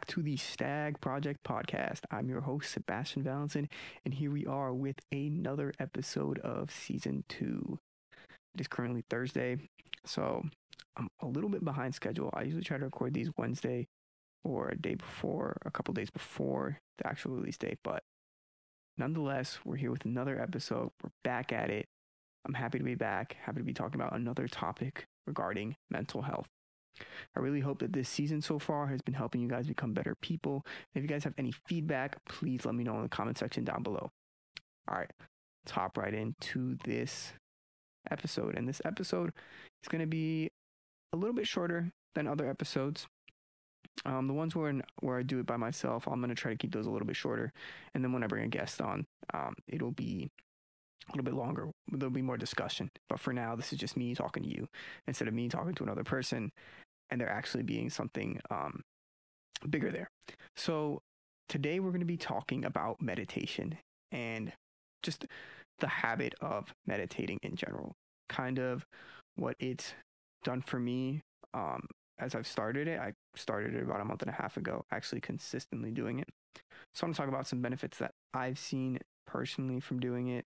back to the Stag Project Podcast. I'm your host, Sebastian Valentin, and here we are with another episode of season two. It is currently Thursday, so I'm a little bit behind schedule. I usually try to record these Wednesday or a day before, a couple days before the actual release date, but nonetheless, we're here with another episode. We're back at it. I'm happy to be back, happy to be talking about another topic regarding mental health. I really hope that this season so far has been helping you guys become better people. If you guys have any feedback, please let me know in the comment section down below. All right, let's hop right into this episode. And this episode is going to be a little bit shorter than other episodes. Um, the ones where where I do it by myself, I'm gonna try to keep those a little bit shorter, and then when I bring a guest on, um, it'll be a little bit longer. There'll be more discussion. But for now, this is just me talking to you instead of me talking to another person and there actually being something um, bigger there. So today we're going to be talking about meditation and just the habit of meditating in general, kind of what it's done for me um, as I've started it. I started it about a month and a half ago, actually consistently doing it. So I'm going to talk about some benefits that I've seen personally from doing it,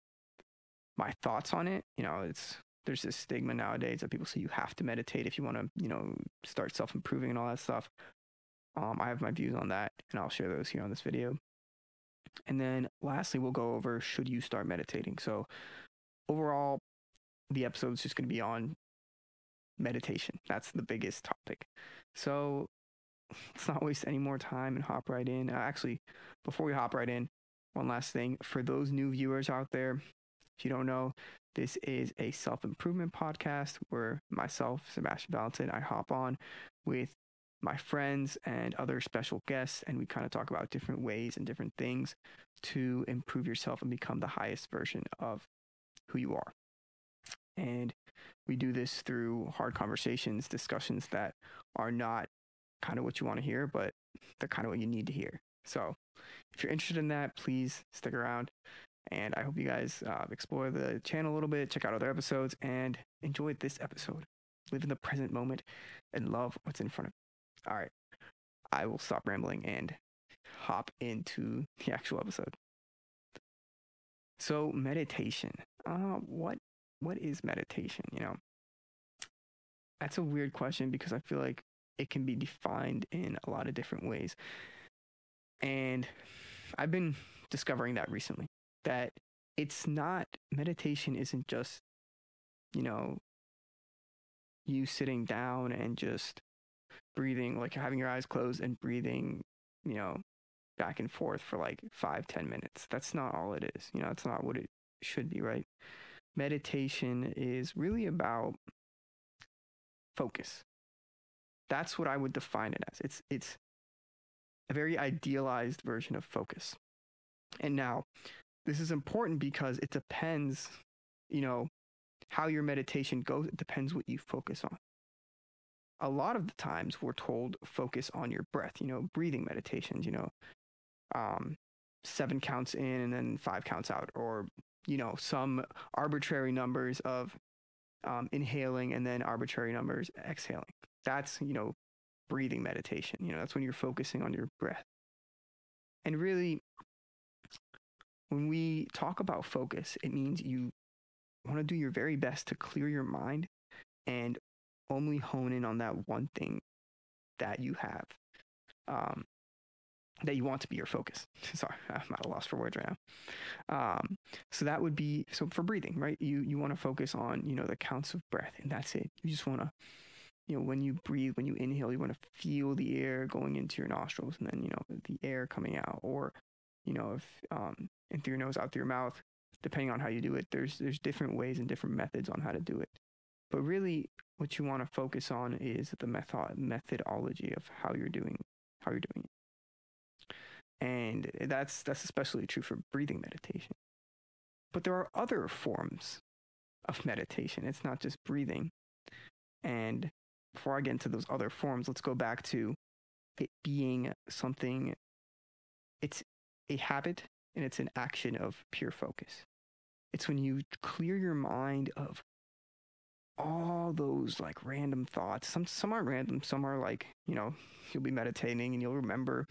my thoughts on it. You know, it's there's this stigma nowadays that people say you have to meditate if you want to, you know, start self improving and all that stuff. Um, I have my views on that, and I'll share those here on this video. And then lastly, we'll go over should you start meditating. So overall, the episode is just going to be on meditation. That's the biggest topic. So let's not waste any more time and hop right in. Uh, actually, before we hop right in, one last thing for those new viewers out there, if you don't know, this is a self improvement podcast where myself, Sebastian Valentin, I hop on with my friends and other special guests, and we kind of talk about different ways and different things to improve yourself and become the highest version of who you are. And we do this through hard conversations, discussions that are not kind of what you want to hear, but they're kind of what you need to hear. So if you're interested in that, please stick around. And I hope you guys uh, explore the channel a little bit, check out other episodes, and enjoy this episode. Live in the present moment and love what's in front of you. All right. I will stop rambling and hop into the actual episode. So, meditation. Uh, what what is meditation? You know, that's a weird question because I feel like it can be defined in a lot of different ways. And I've been discovering that recently that it's not meditation isn't just you know you sitting down and just breathing like having your eyes closed and breathing you know back and forth for like five ten minutes. That's not all it is you know that's not what it should be right? Meditation is really about focus. That's what i would define it as. It's it's a very idealized version of focus. And now this is important because it depends, you know, how your meditation goes. It depends what you focus on. A lot of the times we're told focus on your breath, you know, breathing meditations, you know, um, seven counts in and then five counts out, or, you know, some arbitrary numbers of um, inhaling and then arbitrary numbers exhaling. That's, you know, breathing meditation. You know, that's when you're focusing on your breath. And really, when we talk about focus, it means you want to do your very best to clear your mind and only hone in on that one thing that you have, um, that you want to be your focus. Sorry, I'm at a loss for words right now. Um, so that would be so for breathing, right? You you want to focus on you know the counts of breath, and that's it. You just want to you know when you breathe when you inhale you want to feel the air going into your nostrils and then you know the air coming out or you know if um, in through your nose, out through your mouth, depending on how you do it. There's there's different ways and different methods on how to do it. But really, what you want to focus on is the method methodology of how you're doing how you're doing it. And that's that's especially true for breathing meditation. But there are other forms of meditation. It's not just breathing. And before I get into those other forms, let's go back to it being something it's a habit and it's an action of pure focus. It's when you clear your mind of all those like random thoughts. Some some aren't random. Some are like you know you'll be meditating and you'll remember,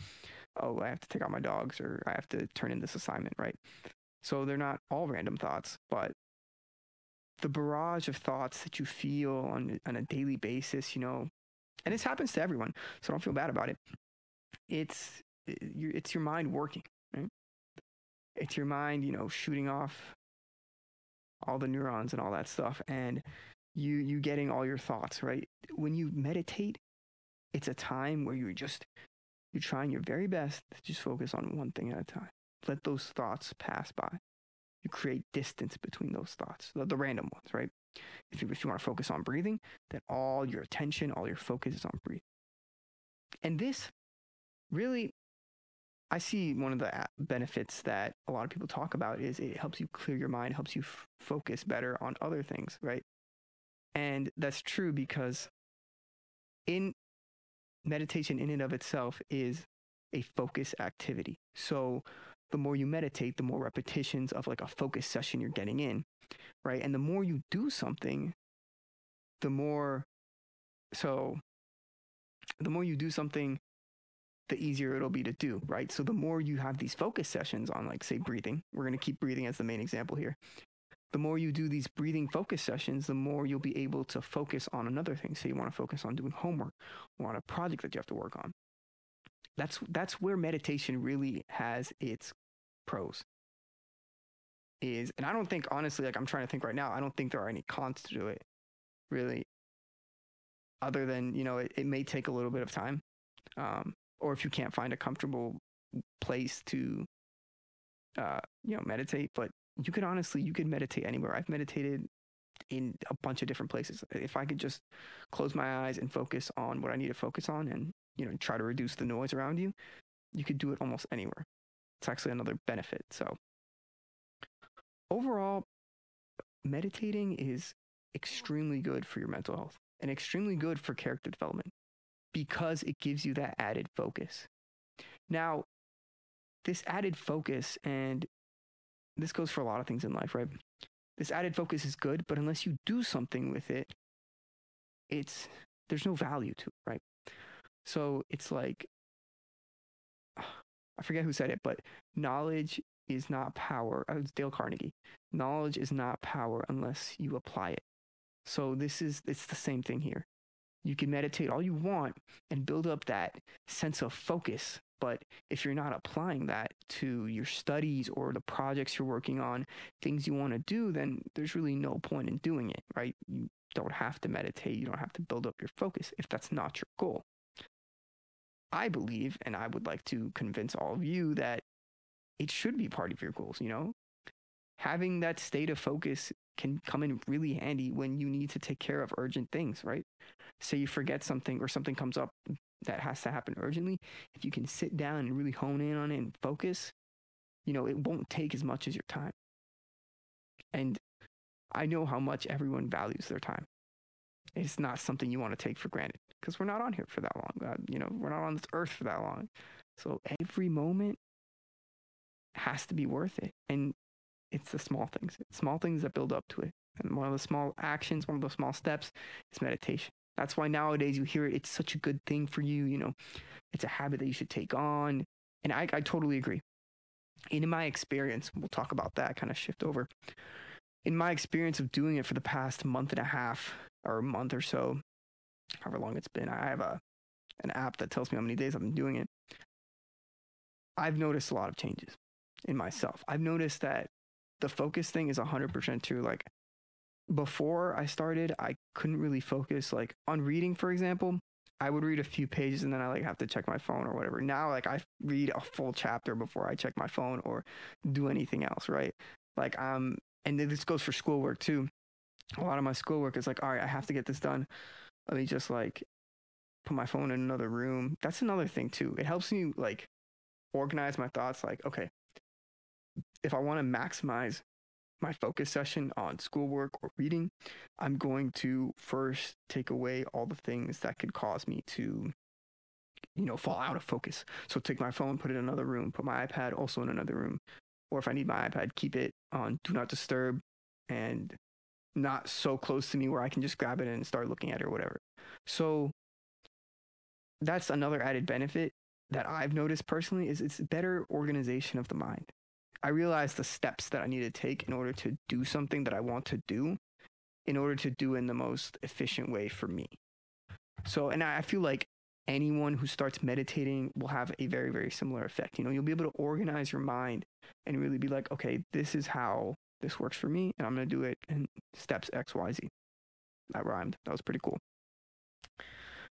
oh I have to take out my dogs or I have to turn in this assignment, right? So they're not all random thoughts, but the barrage of thoughts that you feel on on a daily basis, you know, and this happens to everyone, so don't feel bad about it. It's it's your mind working, right? It's your mind, you know, shooting off all the neurons and all that stuff, and you you getting all your thoughts right. When you meditate, it's a time where you're just you're trying your very best to just focus on one thing at a time. Let those thoughts pass by. You create distance between those thoughts, the, the random ones, right? If you, if you want to focus on breathing, then all your attention, all your focus is on breathing. And this really, I see one of the uh, benefits that a lot of people talk about is it helps you clear your mind, helps you f- focus better on other things, right? And that's true because in meditation in and of itself is a focus activity. So the more you meditate, the more repetitions of like a focus session you're getting in, right? And the more you do something, the more so the more you do something, the easier it'll be to do, right? So the more you have these focus sessions on like say breathing, we're going to keep breathing as the main example here. The more you do these breathing focus sessions, the more you'll be able to focus on another thing. So you want to focus on doing homework or on a project that you have to work on. That's that's where meditation really has its pros. Is and I don't think honestly, like I'm trying to think right now, I don't think there are any cons to it, really. Other than you know, it, it may take a little bit of time, um, or if you can't find a comfortable place to, uh, you know, meditate. But you could honestly, you could meditate anywhere. I've meditated in a bunch of different places. If I could just close my eyes and focus on what I need to focus on, and you know, try to reduce the noise around you, you could do it almost anywhere. It's actually another benefit. So, overall, meditating is extremely good for your mental health and extremely good for character development because it gives you that added focus. Now, this added focus, and this goes for a lot of things in life, right? This added focus is good, but unless you do something with it, it's there's no value to it, right? So it's like I forget who said it, but knowledge is not power. Uh, oh, it's Dale Carnegie. Knowledge is not power unless you apply it. So this is it's the same thing here. You can meditate all you want and build up that sense of focus, but if you're not applying that to your studies or the projects you're working on, things you want to do, then there's really no point in doing it, right? You don't have to meditate, you don't have to build up your focus if that's not your goal. I believe, and I would like to convince all of you that it should be part of your goals, you know? Having that state of focus can come in really handy when you need to take care of urgent things, right? Say you forget something or something comes up that has to happen urgently. If you can sit down and really hone in on it and focus, you know, it won't take as much as your time. And I know how much everyone values their time. It's not something you want to take for granted because we're not on here for that long. Uh, you know, we're not on this earth for that long. So every moment has to be worth it. And it's the small things, it's small things that build up to it. And one of the small actions, one of the small steps is meditation. That's why nowadays you hear it, it's such a good thing for you. You know, it's a habit that you should take on. And I, I totally agree. in my experience, we'll talk about that, kind of shift over. In my experience of doing it for the past month and a half or a month or so, however long it's been. I have a an app that tells me how many days I've been doing it. I've noticed a lot of changes in myself. I've noticed that the focus thing is 100% true. Like before I started, I couldn't really focus like on reading, for example. I would read a few pages and then I like have to check my phone or whatever. Now like I read a full chapter before I check my phone or do anything else, right? Like um and this goes for schoolwork too. A lot of my schoolwork is like, all right, I have to get this done let me just like put my phone in another room. That's another thing too. It helps me like organize my thoughts like, okay, if I want to maximize my focus session on schoolwork or reading, I'm going to first take away all the things that could cause me to, you know, fall out of focus. So take my phone, put it in another room, put my iPad also in another room. Or if I need my iPad, keep it on do not disturb and not so close to me where I can just grab it and start looking at it or whatever. So that's another added benefit that I've noticed personally is it's better organization of the mind. I realize the steps that I need to take in order to do something that I want to do in order to do in the most efficient way for me. So, and I feel like anyone who starts meditating will have a very, very similar effect. You know, you'll be able to organize your mind and really be like, okay, this is how this works for me, and I'm going to do it in steps X, Y, Z. That rhymed. That was pretty cool.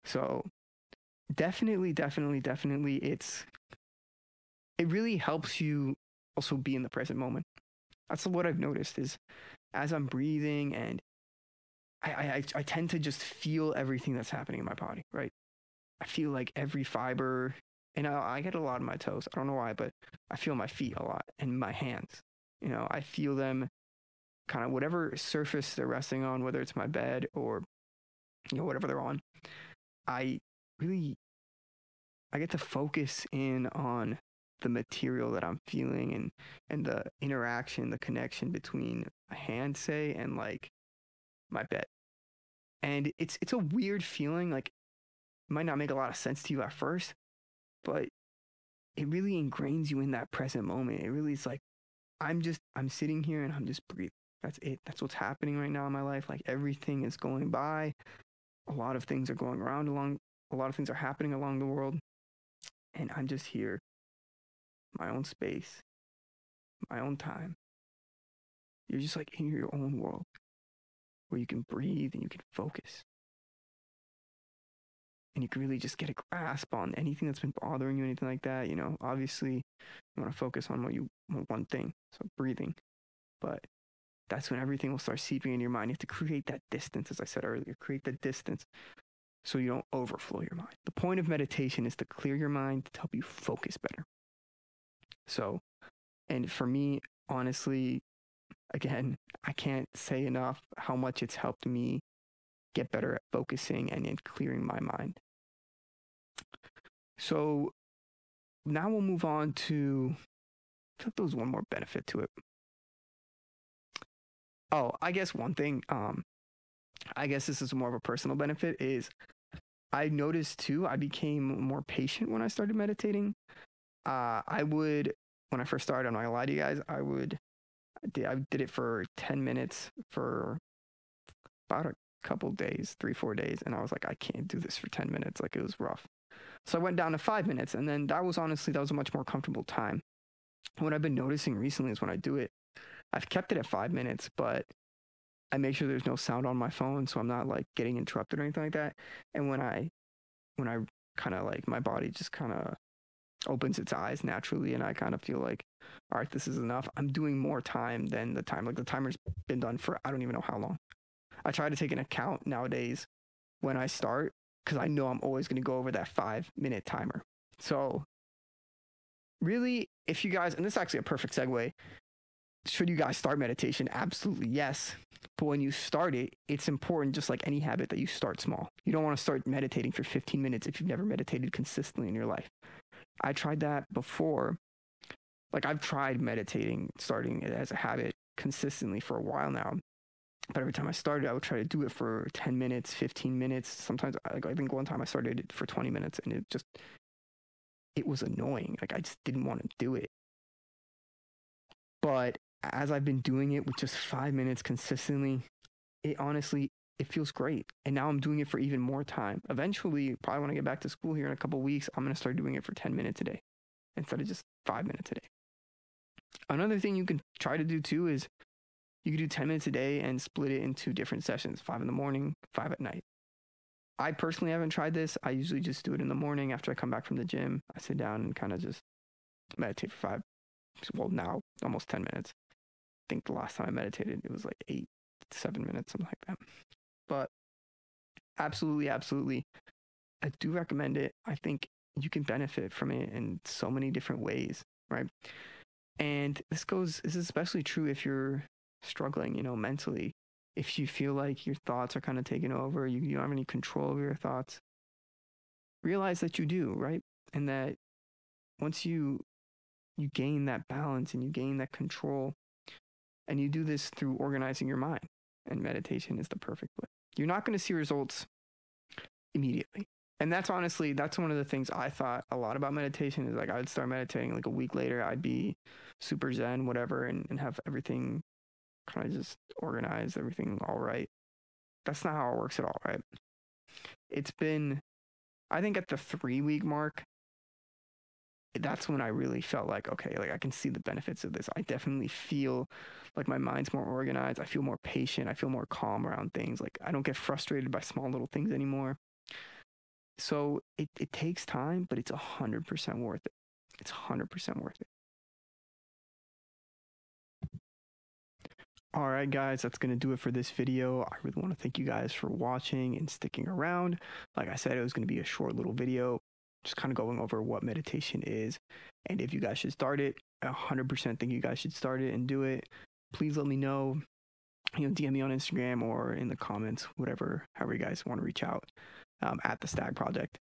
So, definitely, definitely, definitely, it's, it really helps you also be in the present moment. That's what I've noticed is as I'm breathing and I, I, I tend to just feel everything that's happening in my body, right? I feel like every fiber, and I, I get a lot of my toes. I don't know why, but I feel my feet a lot and my hands. You know, I feel them kind of whatever surface they're resting on, whether it's my bed or, you know, whatever they're on. I really, I get to focus in on the material that I'm feeling and and the interaction, the connection between a hand, say, and like my bed. And it's it's a weird feeling. Like it might not make a lot of sense to you at first, but it really ingrains you in that present moment. It really is like, I'm just, I'm sitting here and I'm just breathing. That's it. That's what's happening right now in my life. Like everything is going by. A lot of things are going around along, a lot of things are happening along the world. And I'm just here, my own space, my own time. You're just like in your own world where you can breathe and you can focus and you can really just get a grasp on anything that's been bothering you, anything like that. You know, obviously, you want to focus on what you one thing, so breathing, but that's when everything will start seeping in your mind. You have to create that distance, as I said earlier, create the distance so you don't overflow your mind. The point of meditation is to clear your mind to help you focus better. So, and for me, honestly, again, I can't say enough how much it's helped me get better at focusing and in clearing my mind. So now we'll move on to. I thought there was one more benefit to it. Oh, I guess one thing. Um, I guess this is more of a personal benefit. Is I noticed too. I became more patient when I started meditating. Uh, I would when I first started. I'm not gonna lie to you guys. I would. I did, I did it for ten minutes for about a couple days, three four days, and I was like, I can't do this for ten minutes. Like it was rough. So I went down to five minutes, and then that was honestly that was a much more comfortable time. What I've been noticing recently is when I do it, I've kept it at five minutes, but I make sure there's no sound on my phone, so I'm not like getting interrupted or anything like that. And when I, when I kind of like my body just kind of opens its eyes naturally, and I kind of feel like, all right, this is enough. I'm doing more time than the time. Like the timer's been done for I don't even know how long. I try to take an account nowadays when I start because I know I'm always going to go over that five minute timer. So, really, if you guys, and this is actually a perfect segue, should you guys start meditation? Absolutely yes. But when you start it, it's important, just like any habit, that you start small. You don't want to start meditating for 15 minutes if you've never meditated consistently in your life. I tried that before. Like, I've tried meditating, starting it as a habit consistently for a while now. But every time I started, I would try to do it for 10 minutes, 15 minutes. Sometimes, like, I think one time I started it for 20 minutes and it just, it was annoying. Like, I just didn't want to do it. But as I've been doing it with just five minutes consistently, it honestly, it feels great. And now I'm doing it for even more time. Eventually, probably when I get back to school here in a couple weeks, I'm going to start doing it for 10 minutes a day instead of just five minutes a day. Another thing you can try to do too is you could do 10 minutes a day and split it into different sessions five in the morning, five at night. I personally haven't tried this. I usually just do it in the morning after I come back from the gym. I sit down and kind of just meditate for five, well, now almost 10 minutes. I think the last time I meditated, it was like eight, seven minutes, something like that. But absolutely, absolutely, I do recommend it. I think you can benefit from it in so many different ways, right? And this goes, this is especially true if you're struggling, you know, mentally, if you feel like your thoughts are kind of taking over, you, you don't have any control over your thoughts, realize that you do, right? And that once you you gain that balance and you gain that control, and you do this through organizing your mind. And meditation is the perfect way. You're not going to see results immediately. And that's honestly, that's one of the things I thought a lot about meditation is like I would start meditating like a week later, I'd be super zen, whatever, and, and have everything kind of just organized, everything all right. That's not how it works at all, right? It's been, I think at the three week mark, that's when I really felt like, okay, like I can see the benefits of this. I definitely feel like my mind's more organized. I feel more patient. I feel more calm around things. Like I don't get frustrated by small little things anymore. So it, it takes time, but it's 100% worth it. It's 100% worth it. All right, guys, that's going to do it for this video. I really want to thank you guys for watching and sticking around. Like I said, it was going to be a short little video, just kind of going over what meditation is. And if you guys should start it, 100% think you guys should start it and do it. Please let me know. You know, DM me on Instagram or in the comments, whatever, however you guys want to reach out um, at the Stag Project.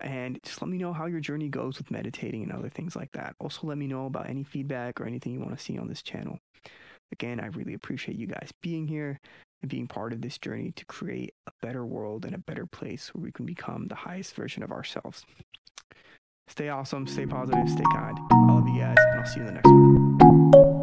And just let me know how your journey goes with meditating and other things like that. Also, let me know about any feedback or anything you want to see on this channel. Again, I really appreciate you guys being here and being part of this journey to create a better world and a better place where we can become the highest version of ourselves. Stay awesome, stay positive, stay kind. I love you guys, and I'll see you in the next one.